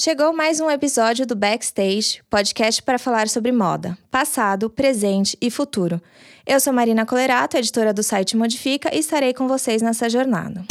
Chegou mais um episódio do Backstage, podcast para falar sobre moda, passado, presente e futuro. Eu sou Marina Colerato, editora do site Modifica, e estarei com vocês nessa jornada.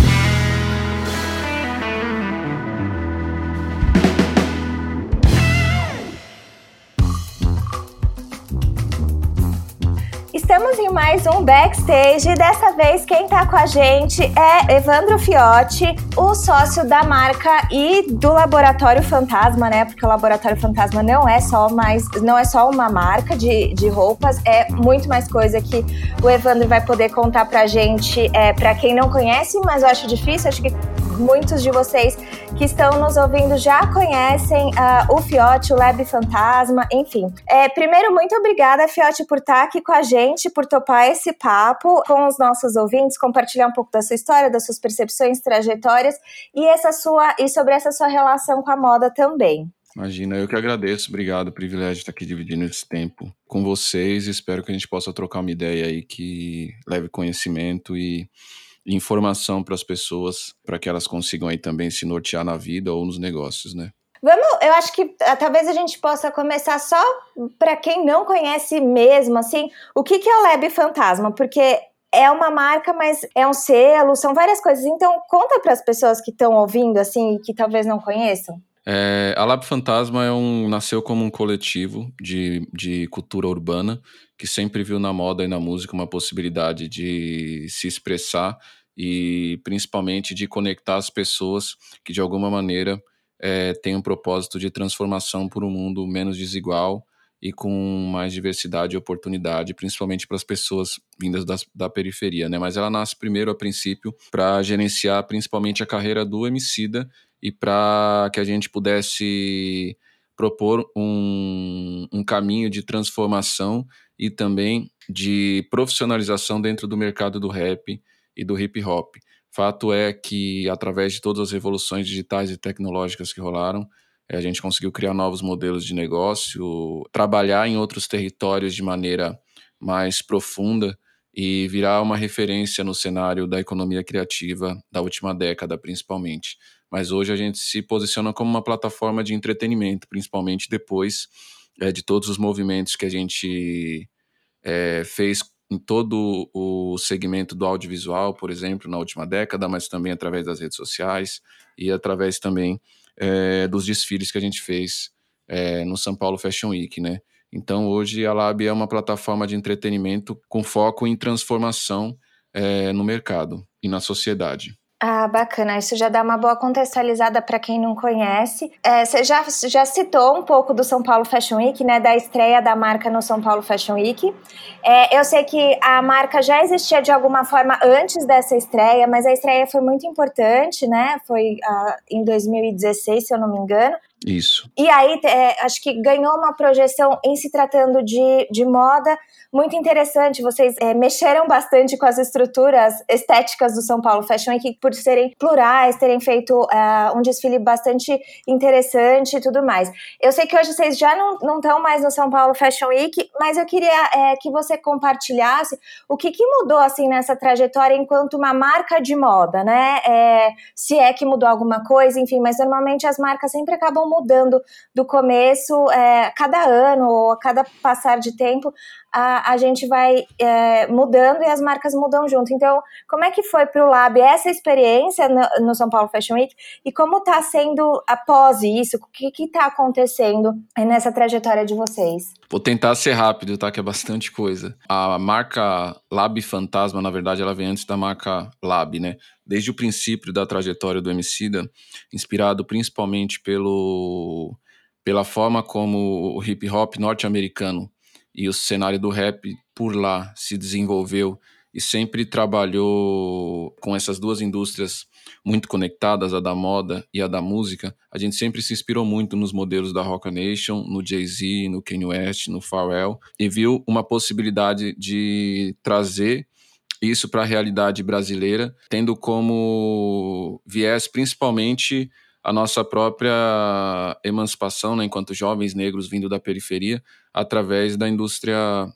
Estamos em mais um backstage dessa vez quem está com a gente é Evandro Fiotti, o sócio da marca e do Laboratório Fantasma, né? Porque o Laboratório Fantasma não é só mais, não é só uma marca de, de roupas, é muito mais coisa que o Evandro vai poder contar pra gente, é, para quem não conhece, mas eu acho difícil, acho que muitos de vocês que estão nos ouvindo já conhecem uh, o Fiote, o Lab Fantasma, enfim. É, primeiro, muito obrigada, Fiote, por estar aqui com a gente, por topar esse papo com os nossos ouvintes, compartilhar um pouco da sua história, das suas percepções, trajetórias e, essa sua, e sobre essa sua relação com a moda também. Imagina, eu que agradeço, obrigado, privilégio estar aqui dividindo esse tempo com vocês. Espero que a gente possa trocar uma ideia aí que leve conhecimento e informação para as pessoas, para que elas consigam aí também se nortear na vida ou nos negócios, né? Vamos, eu acho que ah, talvez a gente possa começar só para quem não conhece mesmo, assim, o que, que é o Lab Fantasma? Porque é uma marca, mas é um selo, são várias coisas. Então, conta para as pessoas que estão ouvindo, assim, e que talvez não conheçam. É, a Lab Fantasma é um, nasceu como um coletivo de, de cultura urbana que sempre viu na moda e na música uma possibilidade de se expressar e principalmente de conectar as pessoas que de alguma maneira é, têm um propósito de transformação por um mundo menos desigual e com mais diversidade e oportunidade, principalmente para as pessoas vindas da, da periferia, né? Mas ela nasce primeiro, a princípio, para gerenciar principalmente a carreira do Emicida e para que a gente pudesse propor um, um caminho de transformação e também de profissionalização dentro do mercado do rap e do hip hop. Fato é que, através de todas as revoluções digitais e tecnológicas que rolaram, eh, a gente conseguiu criar novos modelos de negócio, trabalhar em outros territórios de maneira mais profunda e virar uma referência no cenário da economia criativa da última década, principalmente. Mas hoje a gente se posiciona como uma plataforma de entretenimento, principalmente depois é, de todos os movimentos que a gente é, fez em todo o segmento do audiovisual, por exemplo, na última década, mas também através das redes sociais e através também é, dos desfiles que a gente fez é, no São Paulo Fashion Week, né? Então, hoje a Lab é uma plataforma de entretenimento com foco em transformação é, no mercado e na sociedade. Ah, bacana. Isso já dá uma boa contextualizada para quem não conhece. É, você já, já citou um pouco do São Paulo Fashion Week, né? Da estreia da marca no São Paulo Fashion Week. É, eu sei que a marca já existia de alguma forma antes dessa estreia, mas a estreia foi muito importante, né? Foi ah, em 2016, se eu não me engano. Isso. E aí, é, acho que ganhou uma projeção em se tratando de, de moda muito interessante. Vocês é, mexeram bastante com as estruturas estéticas do São Paulo Fashion Week, por serem plurais, terem feito é, um desfile bastante interessante e tudo mais. Eu sei que hoje vocês já não estão mais no São Paulo Fashion Week, mas eu queria é, que você compartilhasse o que, que mudou assim nessa trajetória enquanto uma marca de moda, né? É, se é que mudou alguma coisa, enfim, mas normalmente as marcas sempre acabam mudando do começo, é, cada ano ou a cada passar de tempo, a, a gente vai é, mudando e as marcas mudam junto. Então, como é que foi para o Lab essa experiência no, no, São Paulo Fashion Week e como está sendo após isso? O que está acontecendo nessa trajetória de vocês? Vou tentar ser rápido, tá? Que é bastante coisa. A marca Lab Fantasma, na verdade, ela vem antes da marca Lab, né? Desde o princípio da trajetória do Emicida, inspirado principalmente pelo, pela forma como o hip hop norte-americano e o cenário do rap por lá se desenvolveu e sempre trabalhou com essas duas indústrias muito conectadas, a da moda e a da música, a gente sempre se inspirou muito nos modelos da Rock Nation, no Jay-Z, no Kanye West, no Pharrell, e viu uma possibilidade de trazer isso para a realidade brasileira, tendo como viés principalmente a nossa própria emancipação, né, enquanto jovens negros vindo da periferia, através da indústria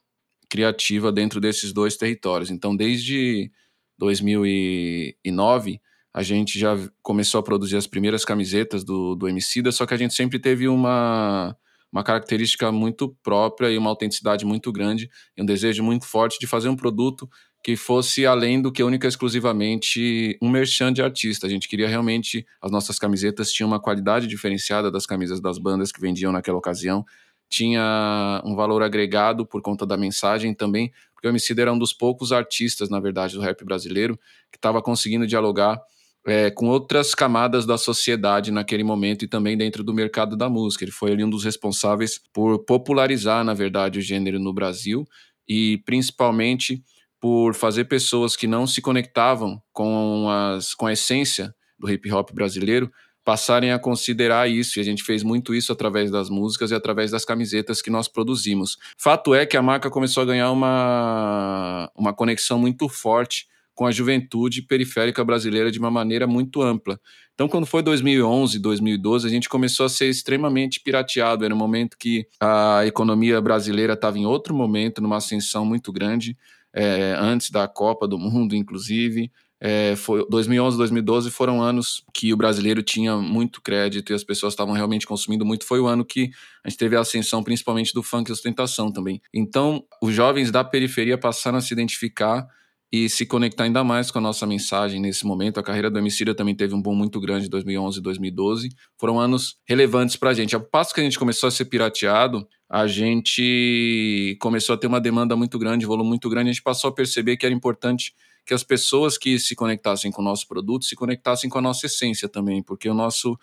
criativa dentro desses dois territórios. Então, desde 2009, a gente já começou a produzir as primeiras camisetas do, do Emicida, só que a gente sempre teve uma, uma característica muito própria e uma autenticidade muito grande e um desejo muito forte de fazer um produto que fosse além do que única e exclusivamente um merchan de artista. A gente queria realmente, as nossas camisetas tinham uma qualidade diferenciada das camisas das bandas que vendiam naquela ocasião, tinha um valor agregado por conta da mensagem também, porque o Emicida era um dos poucos artistas, na verdade, do rap brasileiro que estava conseguindo dialogar é, com outras camadas da sociedade naquele momento e também dentro do mercado da música. Ele foi ali um dos responsáveis por popularizar, na verdade, o gênero no Brasil e principalmente por fazer pessoas que não se conectavam com, as, com a essência do hip hop brasileiro passarem a considerar isso, e a gente fez muito isso através das músicas e através das camisetas que nós produzimos. Fato é que a marca começou a ganhar uma, uma conexão muito forte com a juventude periférica brasileira de uma maneira muito ampla. Então, quando foi 2011, 2012, a gente começou a ser extremamente pirateado. Era um momento que a economia brasileira estava em outro momento, numa ascensão muito grande é, antes da Copa do Mundo, inclusive. É, foi 2011, 2012 foram anos que o brasileiro tinha muito crédito e as pessoas estavam realmente consumindo muito. Foi o ano que a gente teve a ascensão, principalmente do funk e ostentação também. Então, os jovens da periferia passaram a se identificar e se conectar ainda mais com a nossa mensagem nesse momento. A carreira do Emicida também teve um boom muito grande em 2011 e 2012. Foram anos relevantes para a gente. Ao passo que a gente começou a ser pirateado, a gente começou a ter uma demanda muito grande, volume muito grande, a gente passou a perceber que era importante que as pessoas que se conectassem com o nosso produto se conectassem com a nossa essência também, porque o nosso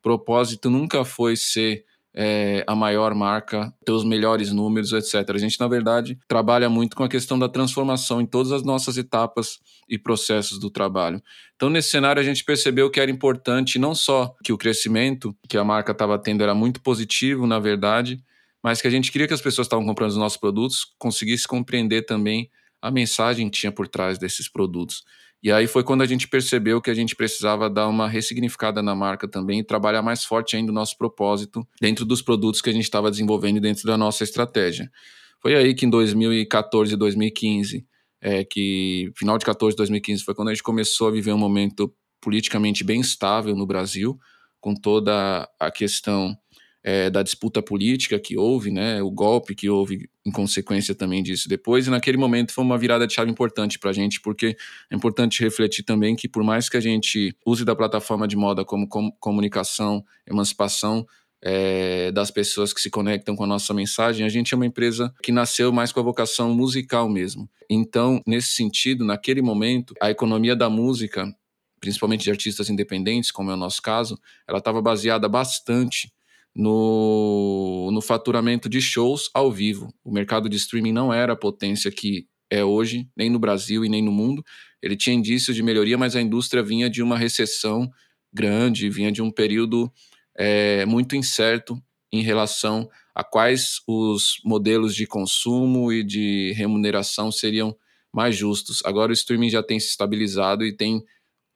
propósito nunca foi ser é, a maior marca, ter os melhores números, etc. A gente, na verdade, trabalha muito com a questão da transformação em todas as nossas etapas e processos do trabalho. Então, nesse cenário, a gente percebeu que era importante não só que o crescimento que a marca estava tendo era muito positivo, na verdade, mas que a gente queria que as pessoas que estavam comprando os nossos produtos conseguissem compreender também a mensagem que tinha por trás desses produtos. E aí foi quando a gente percebeu que a gente precisava dar uma ressignificada na marca também e trabalhar mais forte ainda o nosso propósito dentro dos produtos que a gente estava desenvolvendo dentro da nossa estratégia. Foi aí que em 2014 e 2015, é, que final de 14 2015 foi quando a gente começou a viver um momento politicamente bem estável no Brasil, com toda a questão é, da disputa política que houve, né, o golpe que houve em consequência também disso depois, e naquele momento foi uma virada de chave importante para a gente, porque é importante refletir também que por mais que a gente use da plataforma de moda como com, comunicação, emancipação, é, das pessoas que se conectam com a nossa mensagem, a gente é uma empresa que nasceu mais com a vocação musical mesmo. Então, nesse sentido, naquele momento, a economia da música, principalmente de artistas independentes, como é o nosso caso, ela estava baseada bastante no, no faturamento de shows ao vivo. O mercado de streaming não era a potência que é hoje, nem no Brasil e nem no mundo. Ele tinha indícios de melhoria, mas a indústria vinha de uma recessão grande, vinha de um período é, muito incerto em relação a quais os modelos de consumo e de remuneração seriam mais justos. Agora o streaming já tem se estabilizado e tem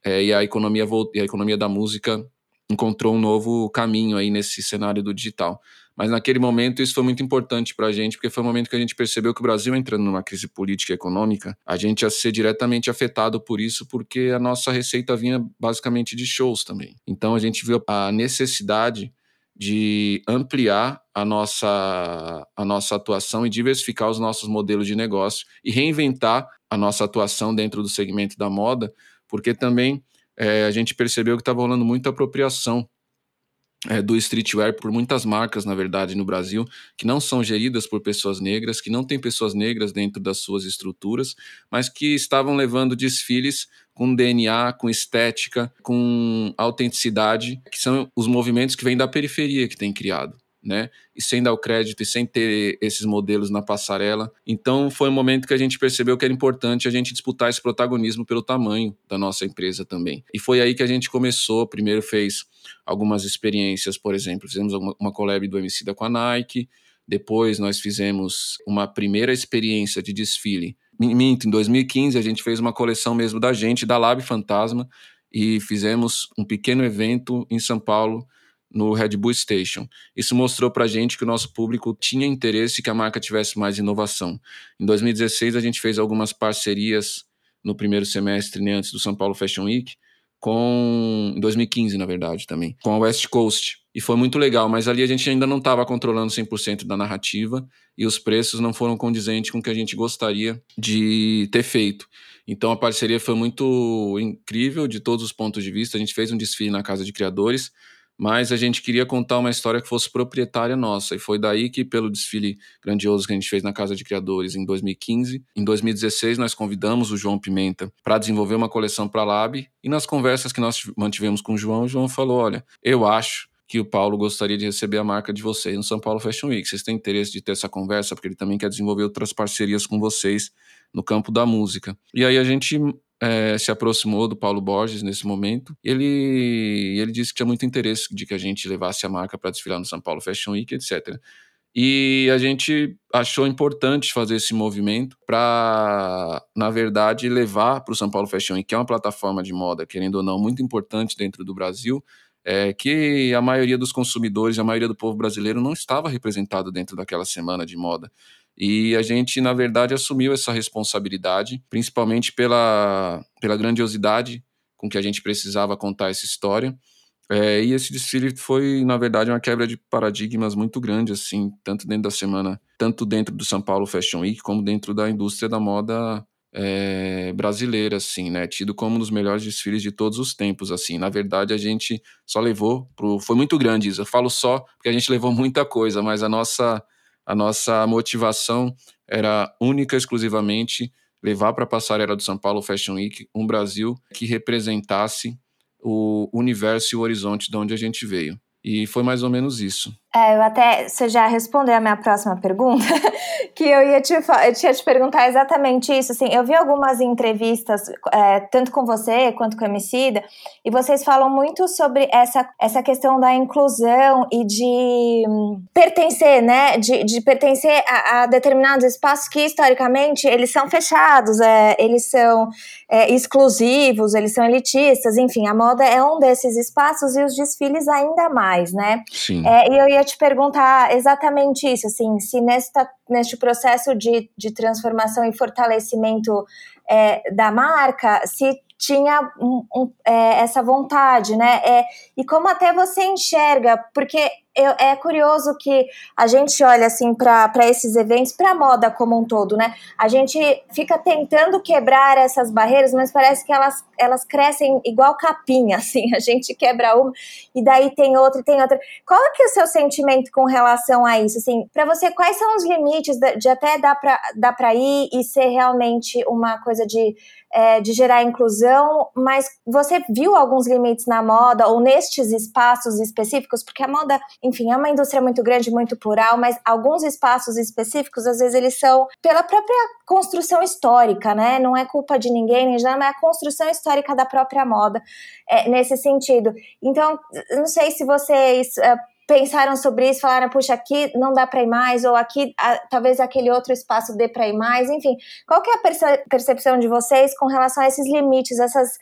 é, e a economia e a economia da música encontrou um novo caminho aí nesse cenário do digital. Mas naquele momento isso foi muito importante para a gente, porque foi o um momento que a gente percebeu que o Brasil entrando numa crise política e econômica, a gente ia ser diretamente afetado por isso, porque a nossa receita vinha basicamente de shows também. Então a gente viu a necessidade de ampliar a nossa, a nossa atuação e diversificar os nossos modelos de negócio e reinventar a nossa atuação dentro do segmento da moda, porque também é, a gente percebeu que estava rolando muita apropriação é, do streetwear por muitas marcas, na verdade, no Brasil, que não são geridas por pessoas negras, que não têm pessoas negras dentro das suas estruturas, mas que estavam levando desfiles com DNA, com estética, com autenticidade, que são os movimentos que vêm da periferia que tem criado né? E sem dar o crédito e sem ter esses modelos na passarela. Então foi um momento que a gente percebeu que era importante a gente disputar esse protagonismo pelo tamanho da nossa empresa também. E foi aí que a gente começou. Primeiro fez algumas experiências, por exemplo, fizemos uma collab do Emicida com a Nike. Depois nós fizemos uma primeira experiência de desfile. Minto, em 2015 a gente fez uma coleção mesmo da gente, da Lab Fantasma, e fizemos um pequeno evento em São Paulo no Red Bull Station. Isso mostrou para a gente que o nosso público tinha interesse que a marca tivesse mais inovação. Em 2016, a gente fez algumas parcerias no primeiro semestre, né, antes do São Paulo Fashion Week, com em 2015, na verdade, também, com a West Coast. E foi muito legal, mas ali a gente ainda não estava controlando 100% da narrativa e os preços não foram condizentes com o que a gente gostaria de ter feito. Então a parceria foi muito incrível de todos os pontos de vista. A gente fez um desfile na Casa de Criadores, mas a gente queria contar uma história que fosse proprietária nossa. E foi daí que, pelo desfile grandioso que a gente fez na Casa de Criadores em 2015, em 2016 nós convidamos o João Pimenta para desenvolver uma coleção para a Lab. E nas conversas que nós mantivemos com o João, o João falou: Olha, eu acho que o Paulo gostaria de receber a marca de vocês no São Paulo Fashion Week. Vocês têm interesse de ter essa conversa? Porque ele também quer desenvolver outras parcerias com vocês no campo da música. E aí a gente é, se aproximou do Paulo Borges nesse momento. Ele, ele disse que tinha muito interesse de que a gente levasse a marca para desfilar no São Paulo Fashion Week, etc. E a gente achou importante fazer esse movimento para, na verdade, levar para o São Paulo Fashion Week, que é uma plataforma de moda, querendo ou não, muito importante dentro do Brasil, é, que a maioria dos consumidores, a maioria do povo brasileiro não estava representado dentro daquela semana de moda. E a gente, na verdade, assumiu essa responsabilidade, principalmente pela, pela grandiosidade com que a gente precisava contar essa história. É, e esse desfile foi, na verdade, uma quebra de paradigmas muito grande, assim, tanto dentro da semana, tanto dentro do São Paulo Fashion Week, como dentro da indústria da moda é, brasileira, assim, né? Tido como um dos melhores desfiles de todos os tempos, assim. Na verdade, a gente só levou pro... Foi muito grande isso. Eu falo só porque a gente levou muita coisa, mas a nossa a nossa motivação era única exclusivamente levar para a passarela do São Paulo Fashion Week um Brasil que representasse o universo e o horizonte de onde a gente veio. E foi mais ou menos isso. É, eu até, você já respondeu a minha próxima pergunta, que eu ia te, eu tinha te perguntar exatamente isso, assim, eu vi algumas entrevistas, é, tanto com você quanto com a Emicida, e vocês falam muito sobre essa, essa questão da inclusão e de hum, pertencer, né, de, de pertencer a, a, determinados espaços que, historicamente, eles são fechados, é, eles são é, exclusivos, eles são elitistas, enfim, a moda é um desses espaços e os desfiles ainda mais, né? Sim. É, e eu ia te perguntar exatamente isso, assim, se nesta, neste processo de, de transformação e fortalecimento é, da marca, se tinha um, um, é, essa vontade, né? É, e como até você enxerga, porque eu, é curioso que a gente olha assim para esses eventos, para a moda como um todo, né? A gente fica tentando quebrar essas barreiras, mas parece que elas, elas crescem igual capinha, assim. A gente quebra uma e daí tem outra e tem outra. Qual é que é o seu sentimento com relação a isso? Assim, para você, quais são os limites de, de até dar para dar ir e ser realmente uma coisa de é, de gerar inclusão, mas você viu alguns limites na moda ou nestes espaços específicos? Porque a moda, enfim, é uma indústria muito grande, muito plural, mas alguns espaços específicos, às vezes, eles são pela própria construção histórica, né? Não é culpa de ninguém, mas é a construção histórica da própria moda, é, nesse sentido. Então, não sei se vocês. É, pensaram sobre isso, falaram, puxa, aqui não dá para ir mais, ou aqui a, talvez aquele outro espaço dê para ir mais, enfim. Qual que é a perce percepção de vocês com relação a esses limites, essas,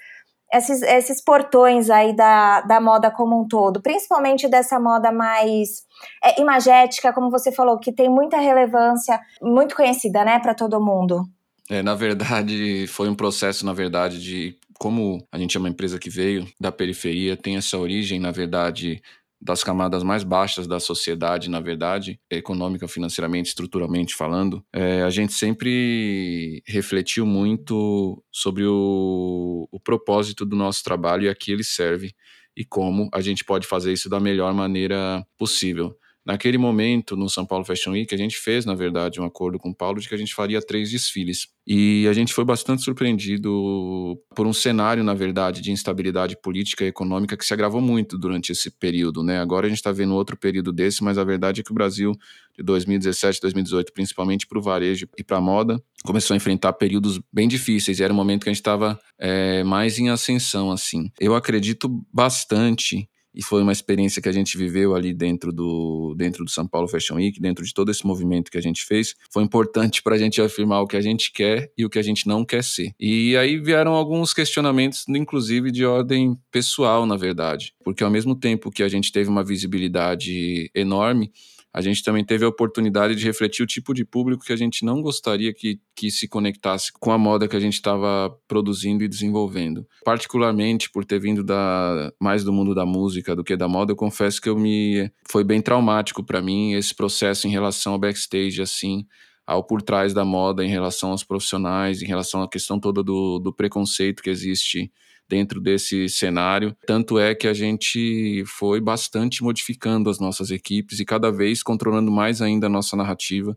esses, esses portões aí da, da moda como um todo, principalmente dessa moda mais é, imagética, como você falou, que tem muita relevância, muito conhecida, né, para todo mundo? É, na verdade, foi um processo, na verdade, de como a gente é uma empresa que veio da periferia, tem essa origem, na verdade, das camadas mais baixas da sociedade, na verdade, econômica, financeiramente, estruturalmente falando, é, a gente sempre refletiu muito sobre o, o propósito do nosso trabalho e a que ele serve e como a gente pode fazer isso da melhor maneira possível. Naquele momento, no São Paulo Fashion Week, a gente fez, na verdade, um acordo com o Paulo de que a gente faria três desfiles. E a gente foi bastante surpreendido por um cenário, na verdade, de instabilidade política e econômica que se agravou muito durante esse período. Né? Agora a gente está vendo outro período desse, mas a verdade é que o Brasil, de 2017, 2018, principalmente para o varejo e para a moda, começou a enfrentar períodos bem difíceis. E era um momento que a gente estava é, mais em ascensão. assim. Eu acredito bastante e foi uma experiência que a gente viveu ali dentro do, dentro do São Paulo Fashion Week, dentro de todo esse movimento que a gente fez, foi importante para a gente afirmar o que a gente quer e o que a gente não quer ser. E aí vieram alguns questionamentos, inclusive de ordem pessoal, na verdade, porque ao mesmo tempo que a gente teve uma visibilidade enorme, a gente também teve a oportunidade de refletir o tipo de público que a gente não gostaria que, que se conectasse com a moda que a gente estava produzindo e desenvolvendo. Particularmente por ter vindo da, mais do mundo da música do que da moda, eu confesso que eu me foi bem traumático para mim esse processo em relação ao backstage, assim, ao por trás da moda, em relação aos profissionais, em relação à questão toda do, do preconceito que existe dentro desse cenário. Tanto é que a gente foi bastante modificando as nossas equipes e cada vez controlando mais ainda a nossa narrativa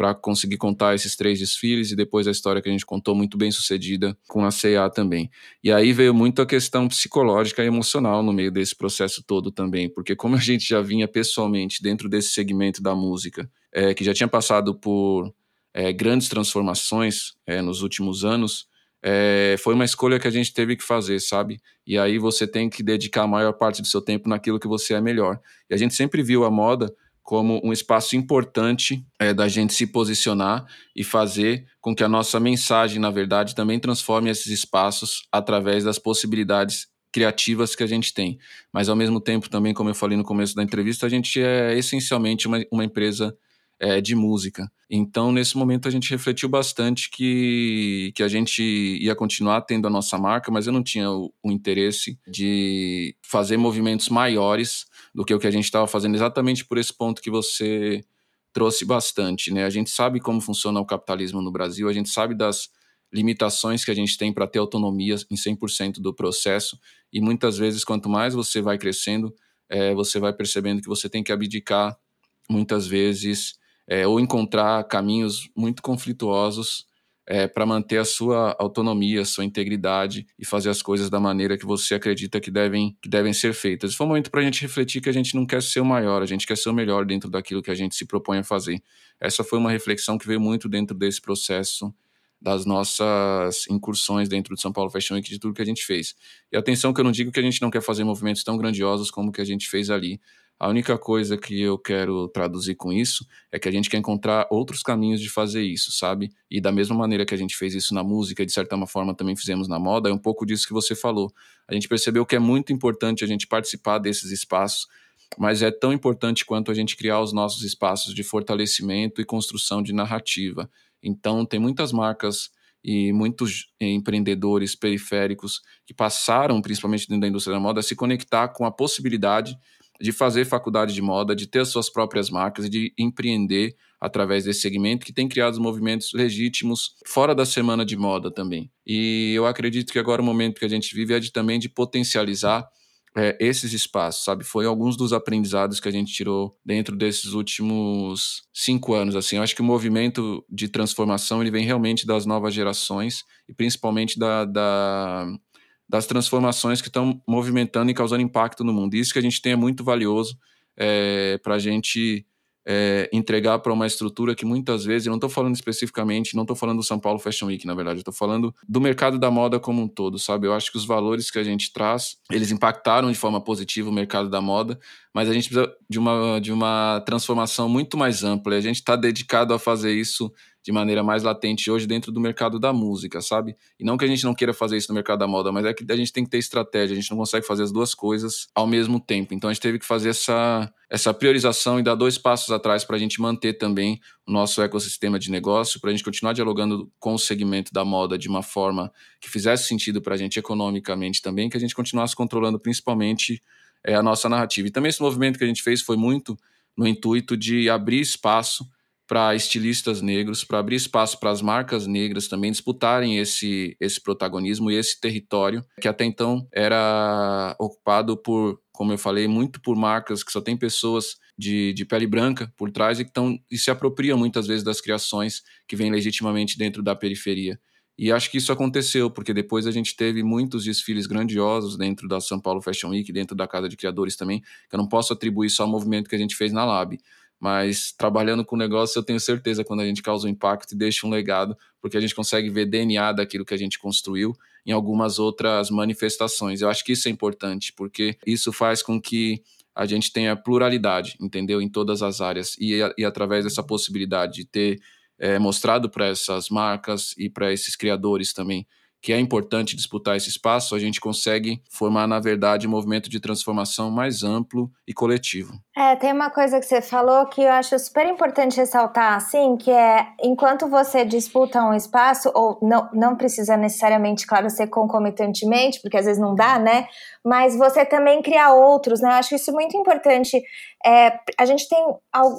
para conseguir contar esses três desfiles e depois a história que a gente contou muito bem sucedida com a CA também. E aí veio muito a questão psicológica e emocional no meio desse processo todo também, porque como a gente já vinha pessoalmente dentro desse segmento da música, é, que já tinha passado por é, grandes transformações é, nos últimos anos, é, foi uma escolha que a gente teve que fazer, sabe? E aí você tem que dedicar a maior parte do seu tempo naquilo que você é melhor. E a gente sempre viu a moda como um espaço importante é, da gente se posicionar e fazer com que a nossa mensagem, na verdade, também transforme esses espaços através das possibilidades criativas que a gente tem. Mas, ao mesmo tempo, também, como eu falei no começo da entrevista, a gente é essencialmente uma, uma empresa é, de música. Então, nesse momento, a gente refletiu bastante que, que a gente ia continuar tendo a nossa marca, mas eu não tinha o, o interesse de fazer movimentos maiores do que o que a gente estava fazendo, exatamente por esse ponto que você trouxe bastante. Né? A gente sabe como funciona o capitalismo no Brasil, a gente sabe das limitações que a gente tem para ter autonomia em 100% do processo, e muitas vezes, quanto mais você vai crescendo, é, você vai percebendo que você tem que abdicar, muitas vezes, é, ou encontrar caminhos muito conflituosos é, para manter a sua autonomia, a sua integridade e fazer as coisas da maneira que você acredita que devem, que devem ser feitas. Foi um momento para a gente refletir que a gente não quer ser o maior, a gente quer ser o melhor dentro daquilo que a gente se propõe a fazer. Essa foi uma reflexão que veio muito dentro desse processo das nossas incursões dentro do São Paulo Fashion Week, de tudo que a gente fez. E atenção que eu não digo que a gente não quer fazer movimentos tão grandiosos como que a gente fez ali, a única coisa que eu quero traduzir com isso é que a gente quer encontrar outros caminhos de fazer isso, sabe? E da mesma maneira que a gente fez isso na música, de certa forma também fizemos na moda, é um pouco disso que você falou. A gente percebeu que é muito importante a gente participar desses espaços, mas é tão importante quanto a gente criar os nossos espaços de fortalecimento e construção de narrativa. Então, tem muitas marcas e muitos empreendedores periféricos que passaram, principalmente dentro da indústria da moda, a se conectar com a possibilidade de fazer faculdade de moda, de ter suas próprias marcas e de empreender através desse segmento que tem criado movimentos legítimos fora da semana de moda também. E eu acredito que agora o momento que a gente vive é de, também de potencializar é, esses espaços, sabe? Foi alguns dos aprendizados que a gente tirou dentro desses últimos cinco anos, assim. Eu acho que o movimento de transformação ele vem realmente das novas gerações e principalmente da, da das transformações que estão movimentando e causando impacto no mundo. Isso que a gente tem é muito valioso é, para a gente é, entregar para uma estrutura que muitas vezes, eu não estou falando especificamente, não estou falando do São Paulo Fashion Week, na verdade, estou falando do mercado da moda como um todo, sabe? Eu acho que os valores que a gente traz, eles impactaram de forma positiva o mercado da moda, mas a gente precisa de uma, de uma transformação muito mais ampla. E a gente está dedicado a fazer isso de maneira mais latente hoje dentro do mercado da música, sabe? E não que a gente não queira fazer isso no mercado da moda, mas é que a gente tem que ter estratégia, a gente não consegue fazer as duas coisas ao mesmo tempo. Então a gente teve que fazer essa, essa priorização e dar dois passos atrás para a gente manter também o nosso ecossistema de negócio, para a gente continuar dialogando com o segmento da moda de uma forma que fizesse sentido para a gente economicamente também, que a gente continuasse controlando principalmente é, a nossa narrativa. E também esse movimento que a gente fez foi muito no intuito de abrir espaço para estilistas negros, para abrir espaço para as marcas negras também disputarem esse, esse protagonismo e esse território que até então era ocupado por, como eu falei, muito por marcas que só tem pessoas de, de pele branca por trás e que tão, e se apropriam muitas vezes das criações que vêm legitimamente dentro da periferia. E acho que isso aconteceu, porque depois a gente teve muitos desfiles grandiosos dentro da São Paulo Fashion Week, dentro da Casa de Criadores também, que eu não posso atribuir só ao movimento que a gente fez na Lab. Mas trabalhando com o negócio, eu tenho certeza quando a gente causa um impacto e deixa um legado, porque a gente consegue ver DNA daquilo que a gente construiu em algumas outras manifestações. Eu acho que isso é importante, porque isso faz com que a gente tenha pluralidade, entendeu? Em todas as áreas. E, e através dessa possibilidade de ter é, mostrado para essas marcas e para esses criadores também que é importante disputar esse espaço, a gente consegue formar, na verdade, um movimento de transformação mais amplo e coletivo. É, tem uma coisa que você falou que eu acho super importante ressaltar, assim, que é enquanto você disputa um espaço, ou não, não precisa necessariamente, claro, ser concomitantemente, porque às vezes não dá, né? Mas você também cria outros, né? Eu acho isso muito importante. É, a gente tem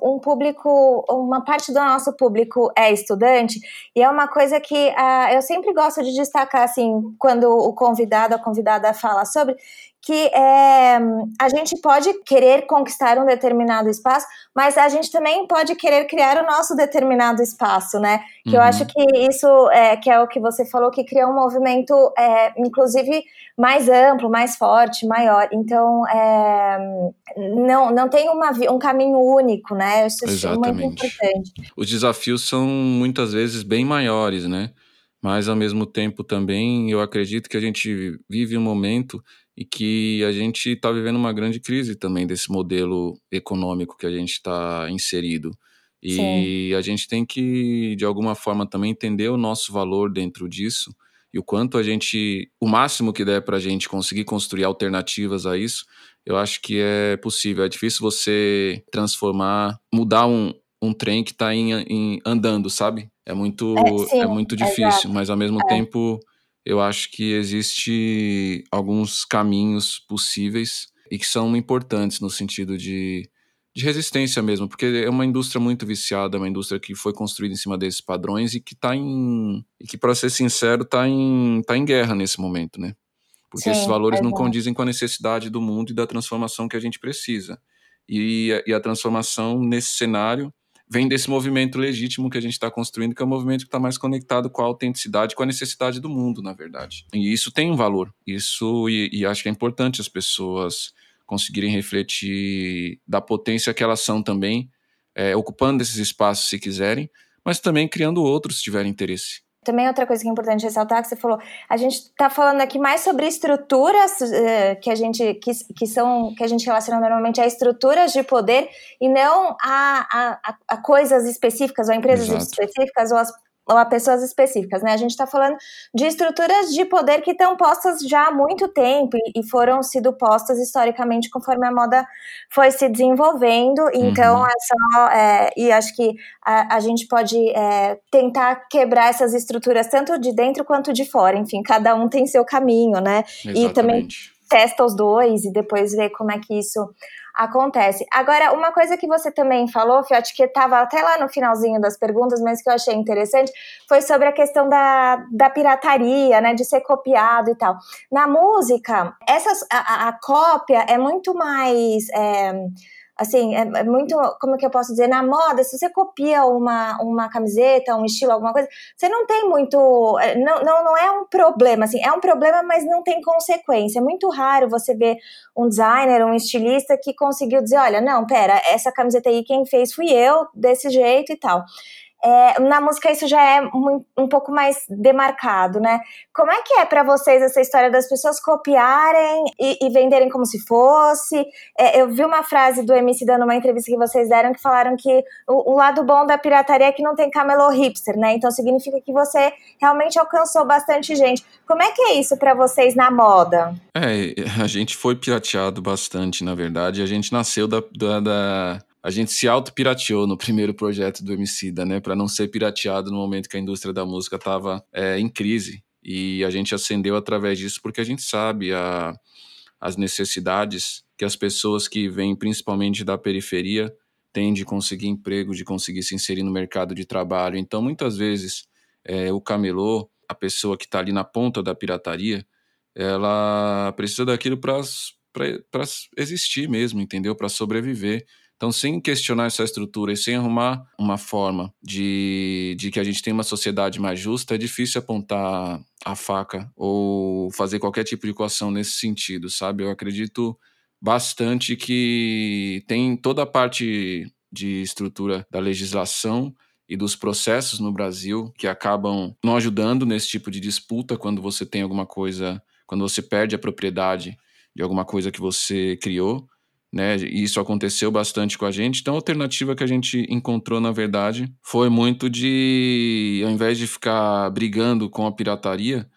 um público, uma parte do nosso público é estudante, e é uma coisa que uh, eu sempre gosto de destacar, assim, quando o convidado, a convidada fala sobre, que é, a gente pode querer conquistar um determinado espaço, mas a gente também pode querer criar o nosso determinado espaço, né? Que uhum. eu acho que isso é, que é o que você falou, que cria um movimento, é, inclusive, mais amplo, mais forte, maior. Então, é, não, não tem uma, um caminho único, né? Isso Exatamente. é muito importante. Os desafios são muitas vezes bem maiores, né? Mas, ao mesmo tempo, também eu acredito que a gente vive um momento e que a gente está vivendo uma grande crise também desse modelo econômico que a gente está inserido. E Sim. a gente tem que, de alguma forma, também entender o nosso valor dentro disso e o quanto a gente, o máximo que der para a gente conseguir construir alternativas a isso, eu acho que é possível. É difícil você transformar, mudar um, um trem que está andando, sabe? É muito, é, sim, é muito difícil, mas ao mesmo é. tempo eu acho que existe alguns caminhos possíveis e que são importantes no sentido de, de resistência mesmo, porque é uma indústria muito viciada, é uma indústria que foi construída em cima desses padrões e que está em e que para ser sincero está em tá em guerra nesse momento, né? Porque Sim, esses valores é não condizem com a necessidade do mundo e da transformação que a gente precisa. E, e a transformação nesse cenário vem desse movimento legítimo que a gente está construindo, que é um movimento que está mais conectado com a autenticidade, com a necessidade do mundo, na verdade. E isso tem um valor. Isso, e, e acho que é importante as pessoas conseguirem refletir da potência que elas são também, é, ocupando esses espaços se quiserem, mas também criando outros se tiverem interesse. Também outra coisa que é importante ressaltar que você falou, a gente está falando aqui mais sobre estruturas uh, que a gente que, que são que a gente relaciona normalmente a estruturas de poder e não a, a, a coisas específicas ou a empresas Exato. específicas ou as a pessoas específicas, né? A gente está falando de estruturas de poder que estão postas já há muito tempo e, e, foram sido postas historicamente conforme a moda foi se desenvolvendo. Então, uhum. é só. É, e acho que a, a gente pode é, tentar quebrar essas estruturas tanto de dentro quanto de fora. Enfim, cada um tem seu caminho, né? Exatamente. E também testa os dois e depois vê como é que isso acontece. Agora, uma coisa que você também falou, Fiote, que estava até lá no finalzinho das perguntas, mas que eu achei interessante, foi sobre a questão da, da pirataria, né, de ser copiado e tal. Na música, essas, a, a cópia é muito mais... É, assim, é, é, muito, como que eu posso dizer, na moda, se você copia uma, uma camiseta, um estilo, alguma coisa, você não tem muito, é, não, não, não é um problema, assim, é um problema, mas não tem consequência. É muito raro você ver um designer, um estilista que conseguiu dizer, olha, não, pera, essa camiseta aí quem fez fui eu, desse jeito e tal. É, na música isso já é um, pouco mais demarcado, né? Como é que é para vocês essa história das pessoas copiarem e, e venderem como se fosse? É, eu vi uma frase do MC dando uma entrevista que vocês deram que falaram que o, o, lado bom da pirataria é que não tem camelô hipster, né? Então significa que você realmente alcançou bastante gente. Como é que é isso para vocês na moda? É, a gente foi pirateado bastante, na verdade. A gente nasceu da, da, da a gente se auto-pirateou no primeiro projeto do Emicida, né, para não ser pirateado no momento que a indústria da música estava é, em crise. E a gente acendeu através disso porque a gente sabe a, as necessidades que as pessoas que vêm principalmente da periferia têm de conseguir emprego, de conseguir se inserir no mercado de trabalho. Então, muitas vezes, é, o camelô, a pessoa que está ali na ponta da pirataria, ela precisa daquilo para existir mesmo, entendeu? Para sobreviver. Então, sem questionar essa estrutura e sem arrumar uma forma de, de que a gente tenha uma sociedade mais justa, é difícil apontar a faca ou fazer qualquer tipo de equação nesse sentido, sabe? Eu acredito bastante que tem toda a parte de estrutura da legislação e dos processos no Brasil que acabam não ajudando nesse tipo de disputa quando você tem alguma coisa, quando você perde a propriedade de alguma coisa que você criou né? E isso aconteceu bastante com a gente. Então, a alternativa que a gente encontrou, na verdade, foi muito de, ao invés de ficar brigando com a pirataria,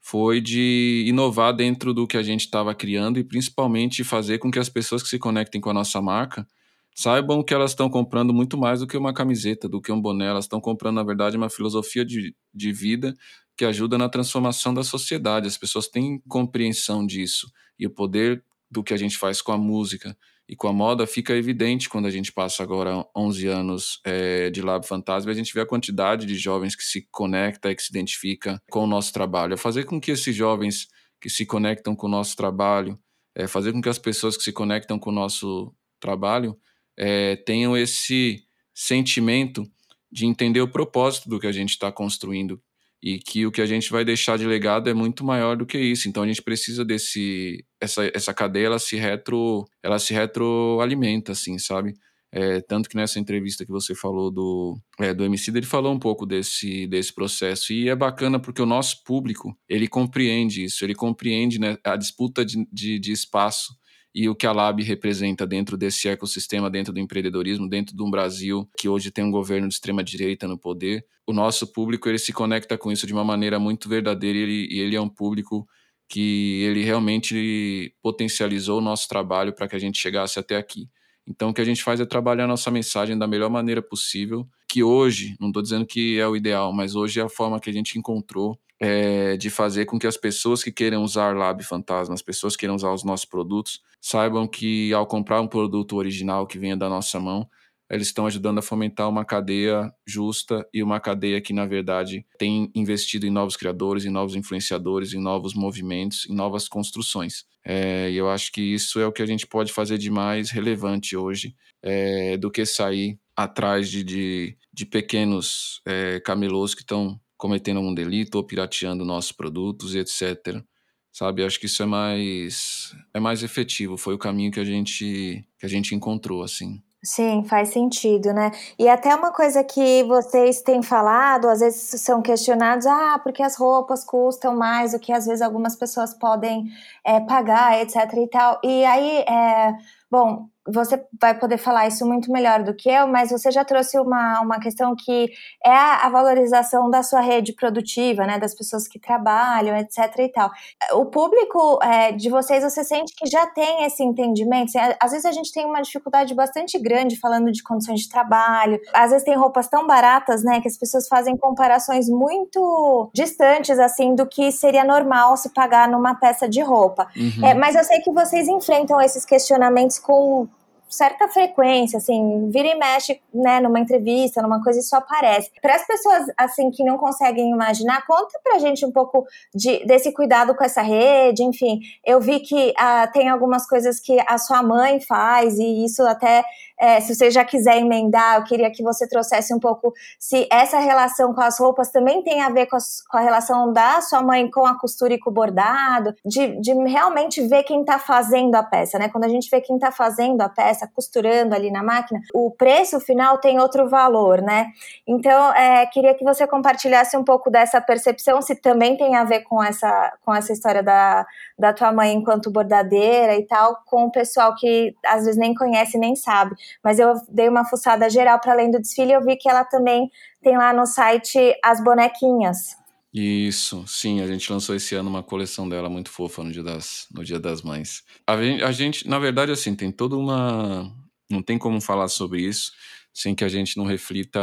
foi de inovar dentro do que a gente estava criando e principalmente fazer com que as pessoas que se conectem com a nossa marca saibam que elas estão comprando muito mais do que uma camiseta, do que um boné. Elas estão comprando, na verdade, uma filosofia de, de vida que ajuda na transformação da sociedade. As pessoas têm compreensão disso. E o poder do que a gente faz com a música e com a moda fica evidente quando a gente passa agora 11 anos é, de Lab Fantasma a gente vê a quantidade de jovens que se conecta e que se identifica com o nosso trabalho. É fazer com que esses jovens que se conectam com o nosso trabalho, é fazer com que as pessoas que se conectam com o nosso trabalho é, tenham esse sentimento de entender o propósito do que a gente está construindo, e que o que a gente vai deixar de legado é muito maior do que isso. Então a gente precisa desse essa, essa cadeia ela se retro ela se retroalimenta assim, sabe? É, tanto que nessa entrevista que você falou do, é, do MC, ele falou um pouco desse, desse processo. E é bacana porque o nosso público, ele compreende isso, ele compreende né, a disputa de, de, de espaço e o que a Lab representa dentro desse ecossistema, dentro do empreendedorismo, dentro de um Brasil que hoje tem um governo de extrema direita no poder. O nosso público ele se conecta com isso de uma maneira muito verdadeira e ele, ele é um público que ele realmente potencializou o nosso trabalho para que a gente chegasse até aqui. Então, o que a gente faz é trabalhar a nossa mensagem da melhor maneira possível, que hoje, não estou dizendo que é o ideal, mas hoje é a forma que a gente encontrou é, de fazer com que as pessoas que queiram usar Lab Fantasma, as pessoas que queiram usar os nossos produtos, saibam que ao comprar um produto original que venha da nossa mão, eles estão ajudando a fomentar uma cadeia justa e uma cadeia que, na verdade, tem investido em novos criadores, em novos influenciadores, em novos movimentos, em novas construções. É, e eu acho que isso é o que a gente pode fazer de mais relevante hoje, é, do que sair atrás de, de, de pequenos é, camelôs que estão cometendo um delito ou pirateando nossos produtos e etc. Sabe, acho que isso é mais é mais efetivo, foi o caminho que a gente que a gente encontrou assim. Sim, faz sentido, né? E até uma coisa que vocês têm falado, às vezes são questionados, ah, porque as roupas custam mais do que às vezes algumas pessoas podem é, pagar, etc e tal. E aí, é, bom, você vai poder falar isso muito melhor do que eu, mas você já trouxe uma, uma questão que é a, a, valorização da sua rede produtiva, né, das pessoas que trabalham, etc e tal. O público é, de vocês, você sente que já tem esse entendimento? Assim, às vezes a gente tem uma dificuldade bastante grande falando de condições de trabalho, às vezes tem roupas tão baratas, né, que as pessoas fazem comparações muito distantes, assim, do que seria normal se pagar numa peça de roupa. Uhum. É, mas eu sei que vocês enfrentam esses questionamentos com certa frequência, assim, vira e mexe, né, numa entrevista, numa coisa, isso aparece. Para as pessoas, assim, que não conseguem imaginar, conta pra gente um pouco de, desse cuidado com essa rede, enfim. Eu vi que ah, tem algumas coisas que a sua mãe faz, e isso até é, se você já quiser emendar, eu queria que você trouxesse um pouco se essa relação com as roupas também tem a ver com a, com a relação da sua mãe com a costura e com o bordado, de, de realmente ver quem está fazendo a peça, né? Quando a gente vê quem está fazendo a peça, costurando ali na máquina, o preço final tem outro valor, né? Então, é, queria que você compartilhasse um pouco dessa percepção, se também tem a ver com essa, com essa história da, da tua mãe enquanto bordadeira e tal, com o pessoal que às vezes nem conhece nem sabe. Mas eu dei uma fuçada geral para além do desfile e eu vi que ela também tem lá no site as bonequinhas. Isso, sim, a gente lançou esse ano uma coleção dela muito fofa no Dia das, no dia das Mães. A gente, a gente, na verdade, assim, tem toda uma. Não tem como falar sobre isso sem que a gente não reflita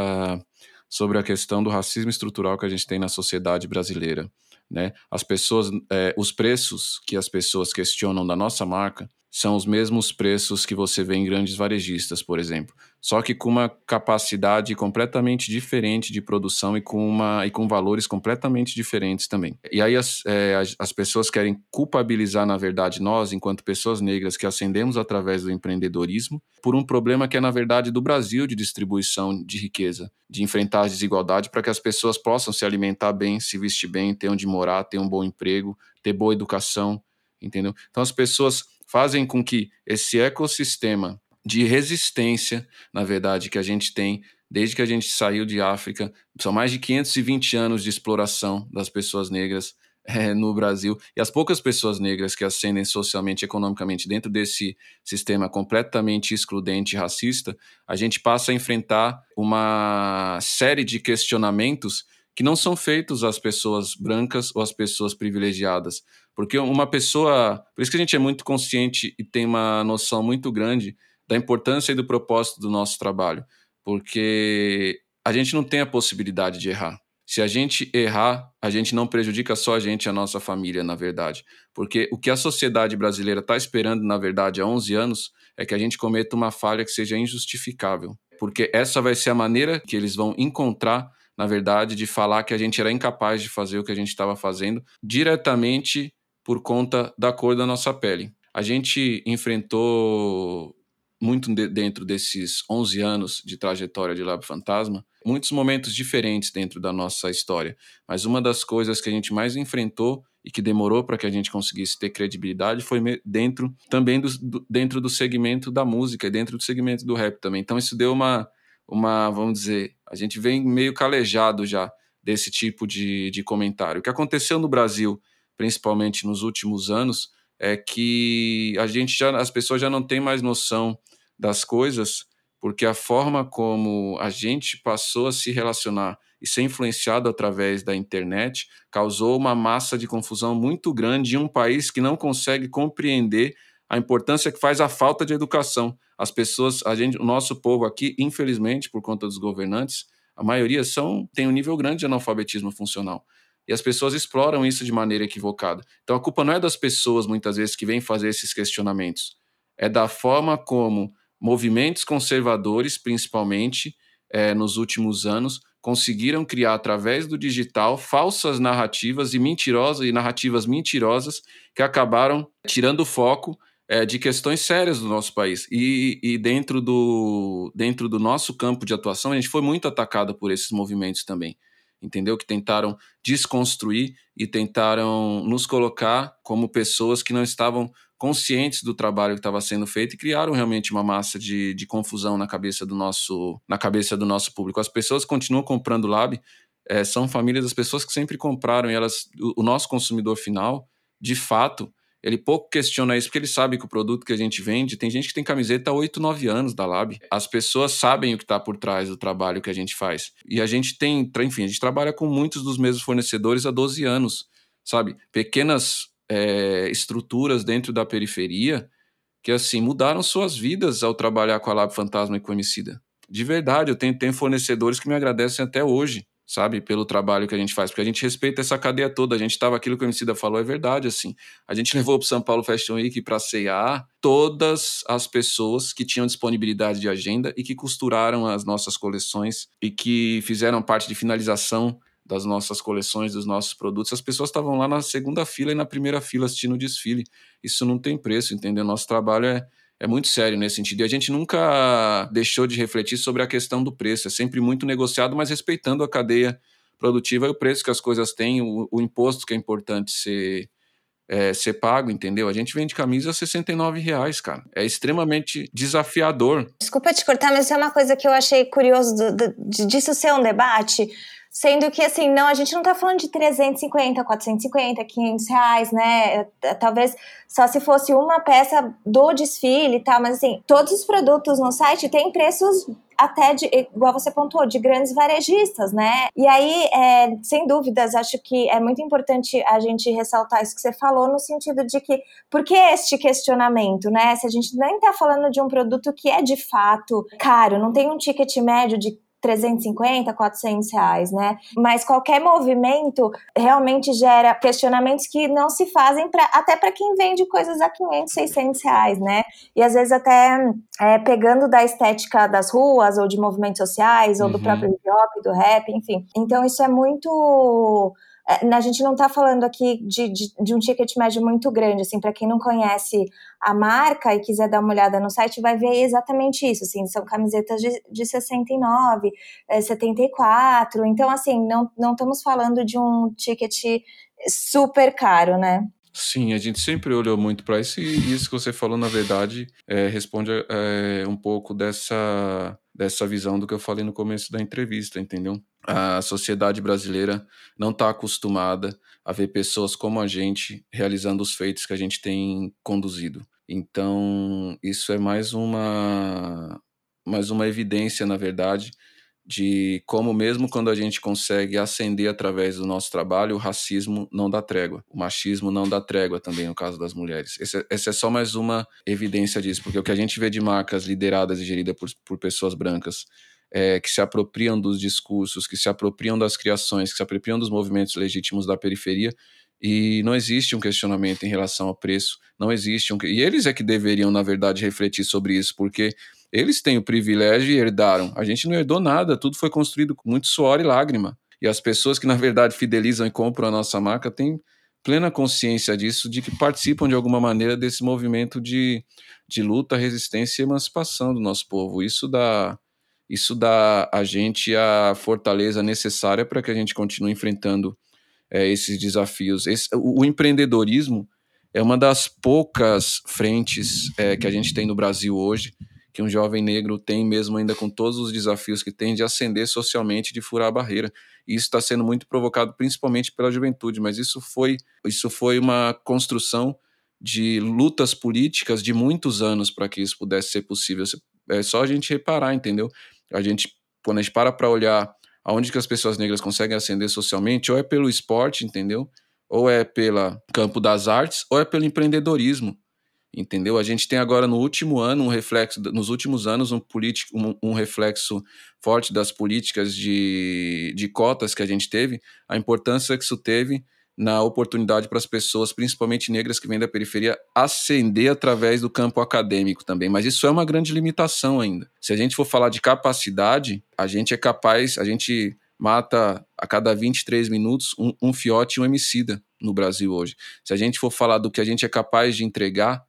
sobre a questão do racismo estrutural que a gente tem na sociedade brasileira. Né? As pessoas, é, os preços que as pessoas questionam da nossa marca são os mesmos preços que você vê em grandes varejistas, por exemplo, só que com uma capacidade completamente diferente de produção e com, uma, e com valores completamente diferentes também. E aí as, é, as, as pessoas querem culpabilizar, na verdade, nós, enquanto pessoas negras que ascendemos através do empreendedorismo, por um problema que é, na verdade, do Brasil de distribuição de riqueza, de enfrentar a desigualdade para que as pessoas possam se alimentar bem, se vestir bem, ter onde morar, ter um bom emprego, ter boa educação, entendeu? Então as pessoas fazem com que esse ecossistema de resistência, na verdade, que a gente tem desde que a gente saiu de África, são mais de 520 anos de exploração das pessoas negras é, no Brasil, e as poucas pessoas negras que ascendem socialmente e economicamente dentro desse sistema completamente excludente e racista, a gente passa a enfrentar uma série de questionamentos que não são feitos às pessoas brancas ou às pessoas privilegiadas. Porque uma pessoa. Por isso que a gente é muito consciente e tem uma noção muito grande da importância e do propósito do nosso trabalho, porque a gente não tem a possibilidade de errar. Se a gente errar, a gente não prejudica só a gente e a nossa família, na verdade. Porque o que a sociedade brasileira está esperando, na verdade, há 11 anos, é que a gente cometa uma falha que seja injustificável. Porque essa vai ser a maneira que eles vão encontrar, na verdade, de falar que a gente era incapaz de fazer o que a gente estava fazendo diretamente por conta da cor da nossa pele. A gente enfrentou muito dentro desses 11 anos de trajetória de Lab Fantasma, muitos momentos diferentes dentro da nossa história. Mas uma das coisas que a gente mais enfrentou e que demorou para que a gente conseguisse ter credibilidade foi dentro também do, do, dentro do segmento da música e dentro do segmento do rap também. Então isso deu uma, uma vamos dizer, a gente vem meio calejado já desse tipo de, de comentário. O que aconteceu no Brasil, principalmente nos últimos anos, é que a gente já, as pessoas já não têm mais noção das coisas, porque a forma como a gente passou a se relacionar e ser influenciado através da internet causou uma massa de confusão muito grande em um país que não consegue compreender a importância que faz a falta de educação. As pessoas, a gente, o nosso povo aqui, infelizmente, por conta dos governantes, a maioria são tem um nível grande de analfabetismo funcional. E as pessoas exploram isso de maneira equivocada. Então a culpa não é das pessoas, muitas vezes, que vêm fazer esses questionamentos. É da forma como movimentos conservadores, principalmente é, nos últimos anos, conseguiram criar através do digital falsas narrativas e mentirosas e narrativas mentirosas que acabaram tirando o foco é, de questões sérias do nosso país. E, e, dentro, do, dentro do nosso campo de atuação, a gente foi muito atacado por esses movimentos também entendeu? Que tentaram desconstruir e tentaram nos colocar como pessoas que não estavam conscientes do trabalho que estava sendo feito e criaram realmente uma massa de, de confusão na cabeça do nosso na cabeça do nosso público. As pessoas continuam comprando Lab, é, são famílias das pessoas que sempre compraram e elas o, o nosso consumidor final, de fato, ele pouco questiona isso porque ele sabe que o produto que a gente vende, tem gente que tem camiseta há 8, 9 anos da Lab. As pessoas sabem o que está por trás do trabalho que a gente faz. E a gente tem, enfim, a gente trabalha com muitos dos mesmos fornecedores há 12 anos, sabe? Pequenas é, estruturas dentro da periferia que, assim, mudaram suas vidas ao trabalhar com a Lab Fantasma e com Emicida. De verdade, eu tenho, tenho fornecedores que me agradecem até hoje sabe? Pelo trabalho que a gente faz, porque a gente respeita essa cadeia toda. A gente estava aquilo que o Emicida falou, é verdade, assim. A gente levou para São Paulo Fashion Week para CEA todas as pessoas que tinham disponibilidade de agenda e que costuraram as nossas coleções e que fizeram parte de finalização das nossas coleções, dos nossos produtos. As pessoas estavam lá na segunda fila e na primeira fila assistindo o desfile. Isso não tem preço, entendeu? Nosso trabalho é é muito sério nesse sentido. E a gente nunca deixou de refletir sobre a questão do preço. É sempre muito negociado, mas respeitando a cadeia produtiva e o preço que as coisas têm, o, o imposto que é importante ser, é, ser pago, entendeu? A gente vende camisa a 69 reais, cara. É extremamente desafiador. Desculpa te cortar, mas isso é uma coisa que eu achei curioso do, do, disso ser um debate. Sendo que, assim, não, a gente não tá falando de 350, 450, 500 reais, né? É, talvez só se fosse uma peça do desfile e tal, mas, assim, todos os produtos no site têm preços até de, igual você pontuou, de grandes varejistas, né? E aí, é, sem dúvidas, acho que é muito importante a gente ressaltar isso que você falou, no sentido de que, por que este questionamento, né? Se a gente nem tá falando de um produto que é de fato caro, não tem um ticket médio de 350, 400 reais, né? Mas qualquer movimento realmente gera questionamentos que não se fazem pra, até para quem vende coisas a 500, 600 reais, né? E às vezes até é, pegando da estética das ruas ou de movimentos sociais ou uhum. do próprio hip hop, do rap, enfim. Então isso é muito a gente não está falando aqui de, de, de, um ticket médio muito grande, assim, para quem não conhece a marca e quiser dar uma olhada no site, vai ver exatamente isso, assim, são camisetas de, de 69, é, 74, então, assim, não, não estamos falando de um ticket super caro, né? Sim, a gente sempre olhou muito para isso e isso que você falou, na verdade, é, responde é, um pouco dessa, dessa visão do que eu falei no começo da entrevista, entendeu? A sociedade brasileira não está acostumada a ver pessoas como a gente realizando os feitos que a gente tem conduzido. Então, isso é mais uma, mais uma evidência, na verdade, de como mesmo quando a gente consegue ascender através do nosso trabalho, o racismo não dá trégua, o machismo não dá trégua também no caso das mulheres. Essa, essa é só mais uma evidência disso, porque o que a gente vê de marcas lideradas e geridas por, por pessoas brancas é, que se apropriam dos discursos, que se apropriam das criações, que se apropriam dos movimentos legítimos da periferia, e não existe um questionamento em relação ao preço, não existe um. E eles é que deveriam, na verdade, refletir sobre isso, porque eles têm o privilégio e herdaram. A gente não herdou nada, tudo foi construído com muito suor e lágrima. E as pessoas que, na verdade, fidelizam e compram a nossa marca têm plena consciência disso, de que participam de alguma maneira desse movimento de, de luta, resistência e emancipação do nosso povo. Isso dá, isso dá a gente a fortaleza necessária para que a gente continue enfrentando é, esses desafios. Esse, o, o, empreendedorismo é uma das poucas frentes é, que a gente tem no Brasil hoje, que um jovem negro tem, mesmo ainda com todos os desafios que tem, de ascender socialmente, de furar a barreira. E isso está sendo muito provocado principalmente pela juventude, mas isso foi, isso foi uma construção de lutas políticas de muitos anos para que isso pudesse ser possível. É só a gente reparar, entendeu? A gente, quando a gente para para olhar aonde que as pessoas negras conseguem ascender socialmente, ou é pelo esporte, entendeu? Ou é pelo campo das artes, ou é pelo empreendedorismo, entendeu? A gente tem agora no último ano um reflexo, nos últimos anos um, político, um, um reflexo forte das políticas de, de cotas que a gente teve, a importância que isso teve na oportunidade para as pessoas, principalmente negras que vêm da periferia, ascender através do campo acadêmico também. Mas isso é uma grande limitação ainda. Se a gente for falar de capacidade, a gente é capaz, a gente mata a cada 23 minutos um, um fiote e um homicida no Brasil hoje. Se a gente for falar do que a gente é capaz de entregar,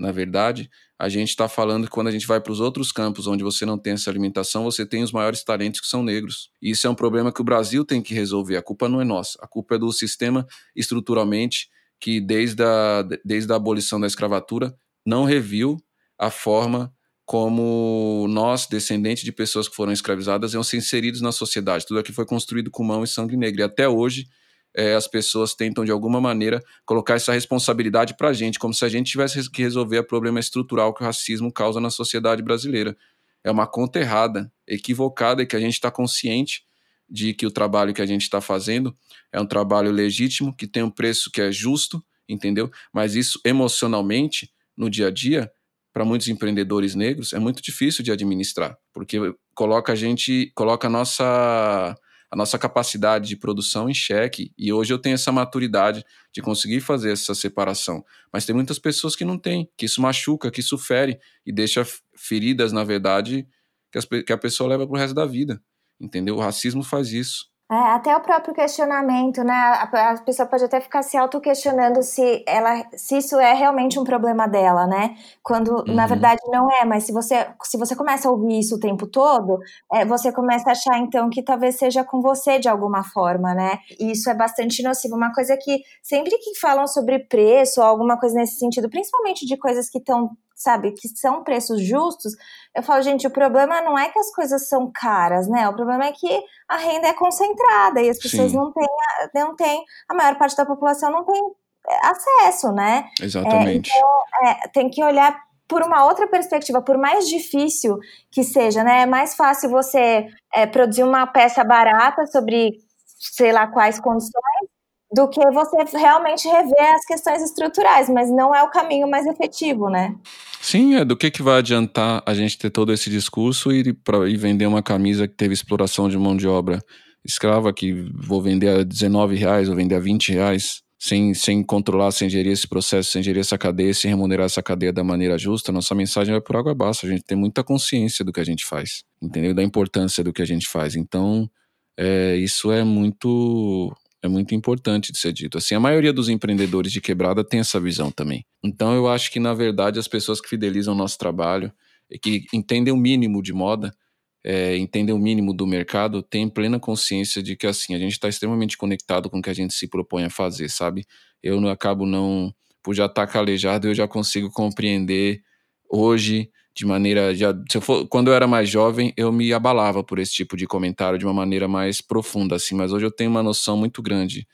na verdade, a gente está falando que quando a gente vai para os outros campos onde você não tem essa alimentação, você tem os maiores talentos que são negros. E isso é um problema que o Brasil tem que resolver. A culpa não é nossa, a culpa é do sistema estruturalmente que, desde a, desde a abolição da escravatura, não reviu a forma como nós, descendentes de pessoas que foram escravizadas, iam ser inseridos na sociedade. Tudo aqui foi construído com mão e sangue negro. E até hoje, é, as pessoas tentam, de alguma maneira, colocar essa responsabilidade para a gente, como se a gente tivesse que resolver o problema estrutural que o racismo causa na sociedade brasileira. É uma conta errada, equivocada, e que a gente está consciente de que o trabalho que a gente está fazendo é um trabalho legítimo, que tem um preço que é justo, entendeu? Mas isso emocionalmente, no dia a dia, para muitos empreendedores negros, é muito difícil de administrar, porque coloca a gente, coloca a nossa a nossa capacidade de produção em xeque. E hoje eu tenho essa maturidade de conseguir fazer essa separação. Mas tem muitas pessoas que não têm, que isso machuca, que isso fere e deixa feridas, na verdade, que, as, que a pessoa leva para o resto da vida. Entendeu? O racismo faz isso. É, até o próprio questionamento, né? A, a pessoa pode até ficar se auto-questionando se, ela, se isso é realmente um problema dela, né? Quando uhum. na verdade não é, mas se você, se você começa a ouvir isso o tempo todo, é, você começa a achar então que talvez seja com você de alguma forma, né? E isso é bastante nocivo. Uma coisa que sempre que falam sobre preço ou alguma coisa nesse sentido, principalmente de coisas que estão sabe, que são preços justos, eu falo, gente, o problema não é que as coisas são caras, né? O problema é que a renda é concentrada e as pessoas não têm, não têm, a maior parte da população não tem é, acesso, né? Exatamente. É, então, é, tem que olhar por uma outra perspectiva, por mais difícil que seja, né? É mais fácil você é, produzir uma peça barata sobre sei lá quais condições do que você realmente rever as questões estruturais, mas não é o caminho mais efetivo, né? Sim, é do que, que vai adiantar a gente ter todo esse discurso e, pra, e vender uma camisa que teve exploração de mão de obra escrava, que vou vender a 19 reais, vou vender a 20 reais, sem, sem controlar, sem gerir esse processo, sem gerir essa cadeia, sem remunerar essa cadeia da maneira justa, nossa mensagem vai por água abaixo. A gente tem muita consciência do que a gente faz, entendeu? Da importância do que a gente faz. Então, é, isso é muito é muito importante de ser dito. Assim, a maioria dos empreendedores de quebrada tem essa visão também. Então, eu acho que, na verdade, as pessoas que fidelizam o nosso trabalho e que entendem o mínimo de moda, é, entendem o mínimo do mercado, têm plena consciência de que, assim, a gente está extremamente conectado com o que a gente se propõe a fazer, sabe? Eu não acabo não... Por já estar tá calejado, eu já consigo compreender hoje de maneira. Já, se eu for, quando eu era mais jovem, eu me abalava por esse tipo de comentário de uma maneira mais profunda, assim, mas hoje eu tenho uma noção muito grande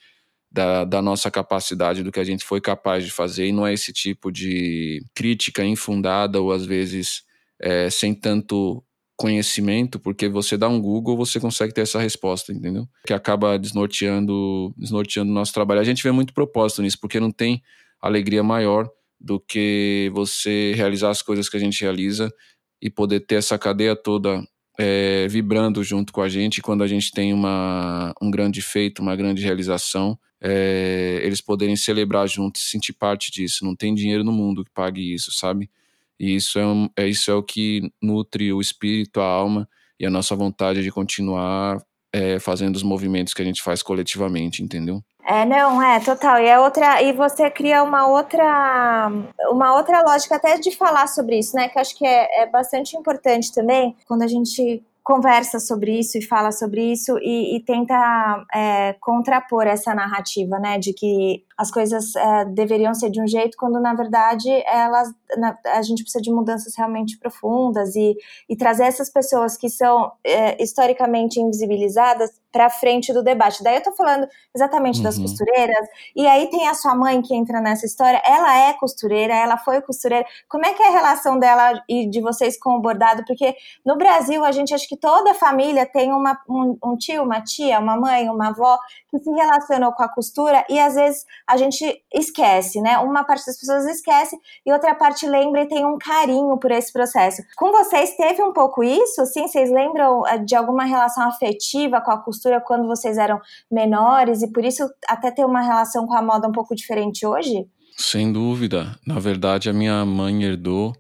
da, da nossa capacidade, do que a gente foi capaz de fazer, e não é esse tipo de crítica infundada ou às vezes é, sem tanto conhecimento, porque você dá um Google, você consegue ter essa resposta, entendeu? Que acaba desnorteando, desnorteando o nosso trabalho. A gente vê muito propósito nisso, porque não tem alegria maior do que você realizar as coisas que a gente realiza e poder ter essa cadeia toda é, vibrando junto com a gente quando a gente tem uma, um grande feito, uma grande realização, é, eles poderem celebrar juntos, sentir parte disso. Não tem dinheiro no mundo que pague isso, sabe? E isso é, um, é, isso é o que nutre o espírito, a alma e a nossa vontade de continuar é, fazendo os movimentos que a gente faz coletivamente, entendeu? É, não, é, total. E é outra, e você cria uma outra, uma outra lógica até de falar sobre isso, né? Que acho que é, é bastante importante também quando a gente conversa sobre isso e fala sobre isso e, e tenta é, contrapor essa narrativa, né, de que as coisas é, deveriam ser de um jeito, quando na verdade elas, na, a gente precisa de mudanças realmente profundas e, e trazer essas pessoas que são é, historicamente invisibilizadas para frente do debate. Daí eu tô falando exatamente uhum. das costureiras, e aí tem a sua mãe que entra nessa história, ela é costureira, ela foi costureira. Como é que é a relação dela e de vocês com o bordado? Porque no Brasil a gente acha que toda família tem uma, um, um tio, uma tia, uma mãe, uma avó que se relacionou com a costura e às vezes a gente esquece, né? Uma parte das pessoas esquece e outra parte lembra e tem um carinho por esse processo. Com vocês teve um pouco isso, assim? Vocês lembram eh, de alguma relação afetiva com a costura quando vocês eram menores e por isso até ter uma relação com a moda um pouco diferente hoje? Sem dúvida. Na verdade, a minha mãe herdou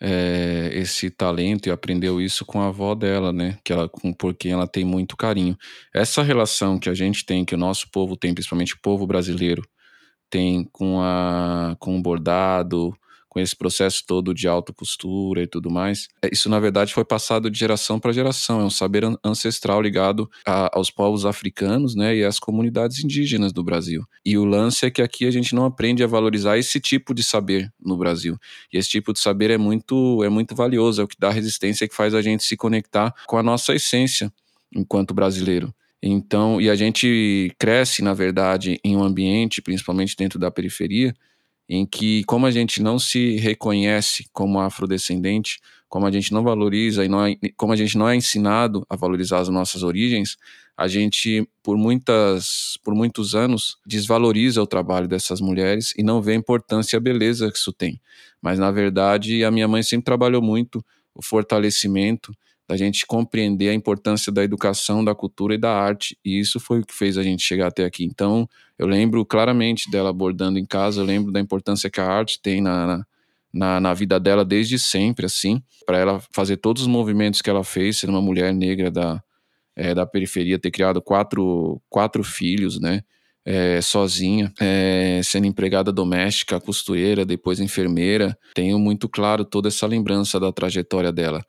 é, esse talento e aprendeu isso com a avó dela, né? Que ela, com, por quem ela tem muito carinho. Essa relação que a gente tem, que o nosso povo tem, principalmente o povo brasileiro, tem com, a, com o bordado, com esse processo todo de autocostura e tudo mais. É, isso, na verdade, foi passado de geração para geração. É um saber ancestral ligado a, aos povos africanos né, e às comunidades indígenas do Brasil. E o lance é que aqui a gente não aprende a valorizar esse tipo de saber no Brasil. E esse tipo de saber é muito, é muito valioso, é o que dá resistência, é que faz a gente se conectar com a nossa essência enquanto brasileiro. Então, e a gente cresce, na verdade, em um ambiente, principalmente dentro da periferia, em que, como a gente não se reconhece como afrodescendente, como a gente não valoriza e não é, como a gente não é ensinado a valorizar as nossas origens, a gente, por, muitas, por muitos anos, desvaloriza o trabalho dessas mulheres e não vê a importância e a beleza que isso tem. Mas, na verdade, a minha mãe sempre trabalhou muito o fortalecimento da gente compreender a importância da educação, da cultura e da arte. E isso foi o que fez a gente chegar até aqui. Então, eu lembro claramente dela abordando em casa, eu lembro da importância que a arte tem na, na, na vida dela desde sempre, assim, para ela fazer todos os movimentos que ela fez, ser uma mulher negra da, é, da periferia, ter criado quatro, quatro filhos, né? É, sozinha, é, sendo empregada doméstica, costureira, depois enfermeira. Tenho muito claro toda essa lembrança da trajetória dela.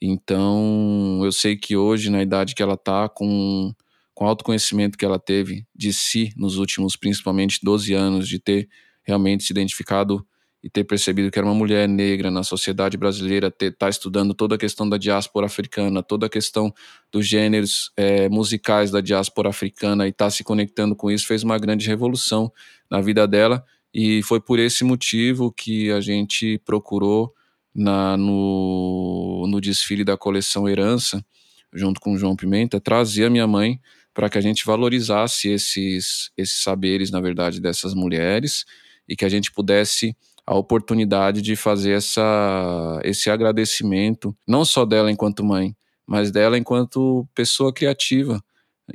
Então, eu sei que hoje, na idade que ela está, com, com o autoconhecimento que ela teve de si nos últimos, principalmente, 12 anos, de ter realmente se identificado e ter percebido que era uma mulher negra na sociedade brasileira, estar tá estudando toda a questão da diáspora africana, toda a questão dos gêneros é, musicais da diáspora africana e estar tá se conectando com isso, fez uma grande revolução na vida dela. E foi por esse motivo que a gente procurou na, no, no desfile da coleção Herança, junto com o João Pimenta, trazer a minha mãe para que a gente valorizasse esses, esses saberes, na verdade, dessas mulheres e que a gente pudesse a oportunidade de fazer essa, esse agradecimento, não só dela enquanto mãe, mas dela enquanto pessoa criativa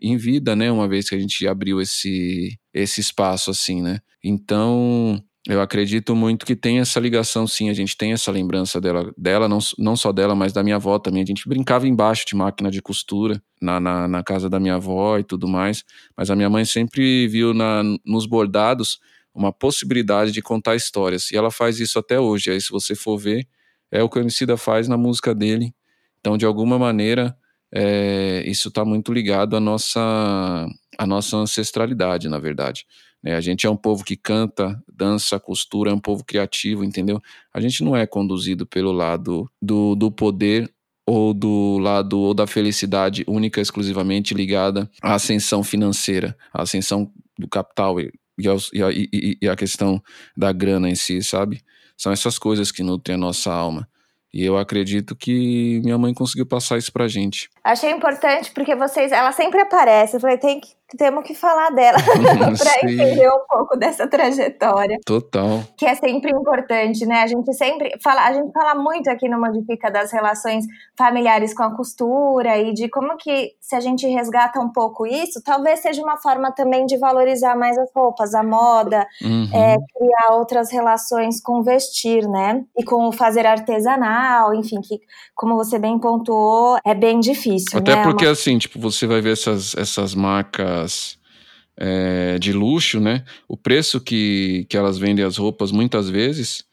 em vida, né? Uma vez que a gente abriu esse, esse espaço assim, né? Então, eu acredito muito que tem essa ligação, sim. A gente tem essa lembrança dela, dela não, não só dela, mas da minha avó também. A gente brincava embaixo de máquina de costura na, na, na casa da minha avó e tudo mais. Mas a minha mãe sempre viu na, nos bordados uma possibilidade de contar histórias. E ela faz isso até hoje. Aí, se você for ver, é o que o Emicida faz na música dele. Então, de alguma maneira, é, isso está muito ligado à nossa, à nossa ancestralidade, na verdade. Né? A gente é um povo que canta, dança, costura, é um povo criativo, entendeu? A gente não é conduzido pelo lado do, do poder ou do lado ou da felicidade única exclusivamente ligada à ascensão financeira, à ascensão do capital e, e, a questão da grana em si, sabe? São essas coisas que nutrem a nossa alma. E eu acredito que minha mãe conseguiu passar isso pra gente. Achei importante porque vocês, ela sempre aparece. Eu falei, tem que, temos que falar dela para entender um pouco dessa trajetória. Total. Que é sempre importante, né? A gente sempre fala, a gente fala muito aqui no Modifica das relações familiares com a costura e de como que se a gente resgata um pouco isso, talvez seja uma forma também de valorizar mais as roupas, a moda, uhum. é, criar outras relações com vestir, né? E com o fazer artesanal, enfim, que como você bem pontuou, é bem difícil. Até né? porque, assim, tipo, você vai ver essas, essas marcas é, de luxo, né? O preço que, que elas vendem as roupas muitas vezes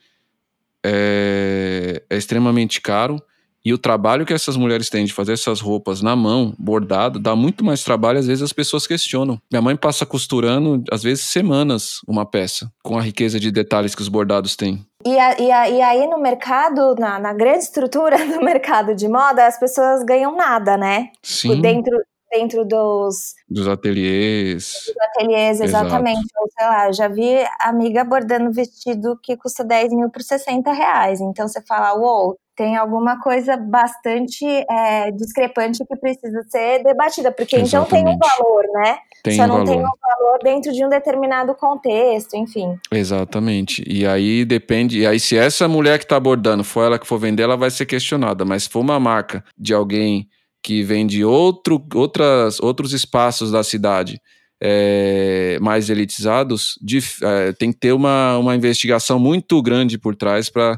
é, é extremamente caro. E o trabalho que essas mulheres têm de fazer essas roupas na mão, bordado, dá muito mais trabalho, às vezes as pessoas questionam. Minha mãe passa costurando, às vezes, semanas uma peça, com a riqueza de detalhes que os bordados têm. E, a, e, a, e aí no mercado, na, na, grande estrutura do mercado de moda, as pessoas ganham nada, né? Sim. Dentro, dentro dos... Dos ateliês. Dos ateliês, exatamente. Exato. Ou sei lá, já vi amiga bordando vestido que custa 10 mil por 60 reais. Então você fala, uou, wow, tem alguma coisa bastante é, discrepante que precisa ser debatida, porque Exatamente. então tem um valor, né? Tem Só não valor. tem um valor dentro de um determinado contexto, enfim. Exatamente. E aí depende. E aí, se essa mulher que está abordando for ela que for vender, ela vai ser questionada. Mas se for uma marca de alguém que vende outro, outras, outros espaços da cidade. É, mais elitizados, de, é, tem que ter uma, uma investigação muito grande por trás para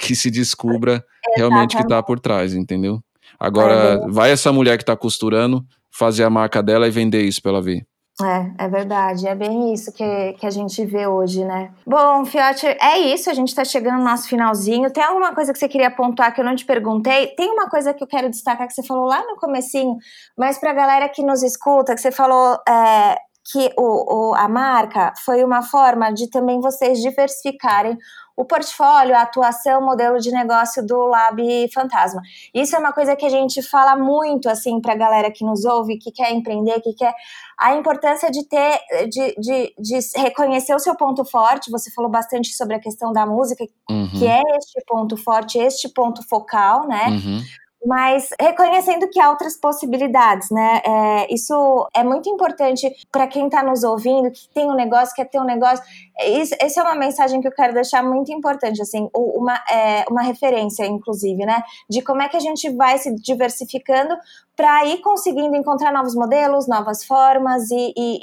que se descubra realmente o que está por trás, entendeu? Agora, é vai essa mulher que está costurando fazer a marca dela e vender isso para ela ver. É, é verdade, é bem isso que, que a gente vê hoje, né? Bom, Fiote, é isso, a gente está chegando no nosso finalzinho. Tem alguma coisa que você queria pontuar que eu não te perguntei? Tem uma coisa que eu quero destacar que você falou lá no comecinho, mas para a galera que nos escuta, que você falou é, que o, o, a marca foi uma forma de também vocês diversificarem o portfólio, a atuação, o modelo de negócio do Lab Fantasma. Isso é uma coisa que a gente fala muito assim para a galera que nos ouve, que quer empreender, que quer a importância de ter, de, de, de reconhecer o seu ponto forte. Você falou bastante sobre a questão da música, uhum. que é este ponto forte, este ponto focal, né? Uhum mas reconhecendo que há outras possibilidades, né? É, isso é muito importante para quem está nos ouvindo, que tem um negócio, quer ter um negócio. Isso, essa é uma mensagem que eu quero deixar muito importante, assim, uma, é, uma referência, inclusive, né? De como é que a gente vai se diversificando para ir conseguindo encontrar novos modelos, novas formas e, e,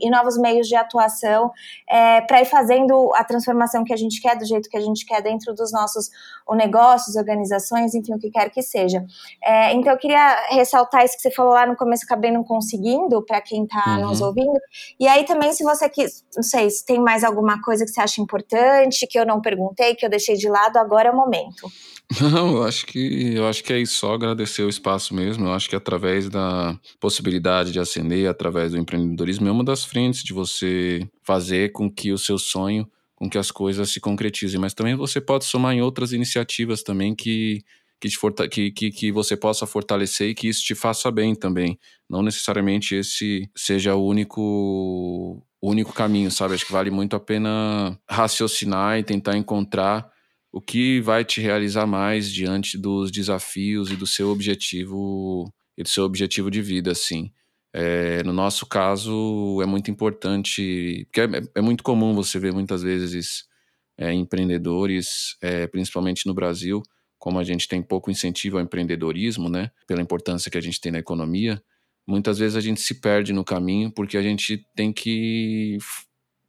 e, e novos meios de atuação, é, para ir fazendo a transformação que a gente quer, do jeito que a gente quer, dentro dos nossos negócios, organizações, enfim, o que quer que seja. É, então, eu queria ressaltar isso que você falou lá no começo, acabei não conseguindo, para quem está uhum. nos ouvindo. E aí também, se você quis, não sei, se tem mais alguma coisa que você acha importante, que eu não perguntei, que eu deixei de lado, agora é o momento. Não, eu acho que eu acho que é só agradecer o espaço mesmo. Eu acho que através da possibilidade de ascender, através do empreendedorismo, é uma das frentes de você fazer com que o seu sonho, com que as coisas se concretizem. Mas também você pode somar em outras iniciativas também que que, que, que, que você possa fortalecer e que isso te faça bem também. Não necessariamente esse seja o único, único caminho, sabe? Acho que vale muito a pena raciocinar e tentar encontrar o que vai te realizar mais diante dos desafios e do seu objetivo e do seu objetivo de vida, assim. É, no nosso caso, é muito importante, porque é, é muito comum você ver muitas vezes é, empreendedores, é, principalmente no Brasil, como a gente tem pouco incentivo ao empreendedorismo, né, pela importância que a gente tem na economia, muitas vezes a gente se perde no caminho porque a gente tem que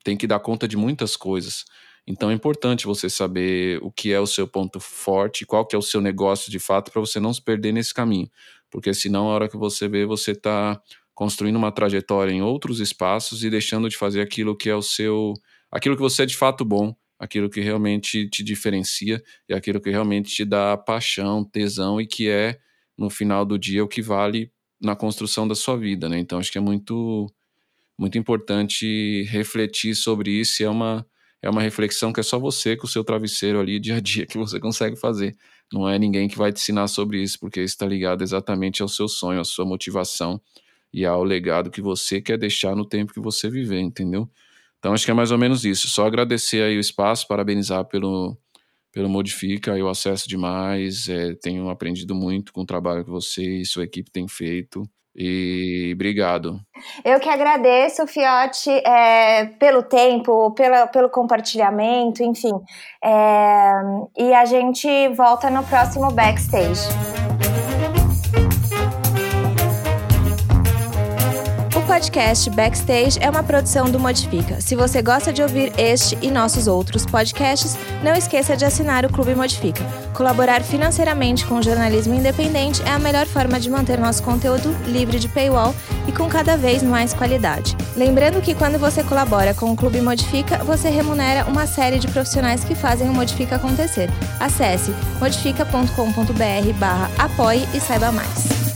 tem que dar conta de muitas coisas. Então é importante você saber o que é o seu ponto forte, qual que é o seu negócio de fato, para você não se perder nesse caminho. Porque senão, a hora que você vê, você está construindo uma trajetória em outros espaços e deixando de fazer aquilo que é o seu. aquilo que você é de fato bom, aquilo que realmente te diferencia e aquilo que realmente te dá paixão, tesão e que é, no final do dia, o que vale na construção da sua vida, né? Então acho que é muito muito importante refletir sobre isso e é uma é uma reflexão que é só você com o seu travesseiro ali dia a dia que você consegue fazer. Não é ninguém que vai te ensinar sobre isso, porque está ligado exatamente ao seu sonho, à sua motivação e ao legado que você quer deixar no tempo que você viver, entendeu? Então acho que é mais ou menos isso. Só agradecer aí o espaço, parabenizar pelo, pelo Modifica, eu acesso demais, é, tenho aprendido muito com o trabalho que você e sua equipe têm feito. E obrigado. Eu que agradeço, Fiote, é, pelo tempo, pela, pelo compartilhamento, enfim. É, e a gente volta no próximo backstage. Podcast Backstage é uma produção do Modifica. Se você gosta de ouvir este e nossos outros podcasts, não esqueça de assinar o Clube Modifica. Colaborar financeiramente com o jornalismo independente é a melhor forma de manter nosso conteúdo livre de paywall e com cada vez mais qualidade. Lembrando que quando você colabora com o Clube Modifica, você remunera uma série de profissionais que fazem o Modifica acontecer. Acesse modifica.com.br/apoie e saiba mais.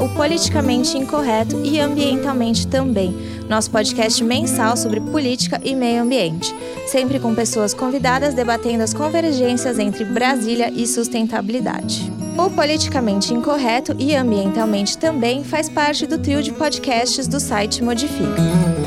O Politicamente Incorreto e Ambientalmente também, nosso podcast mensal sobre política e meio ambiente, sempre com pessoas convidadas debatendo as convergências entre Brasília e sustentabilidade. O Politicamente Incorreto e Ambientalmente também faz parte do trio de podcasts do site Modifica.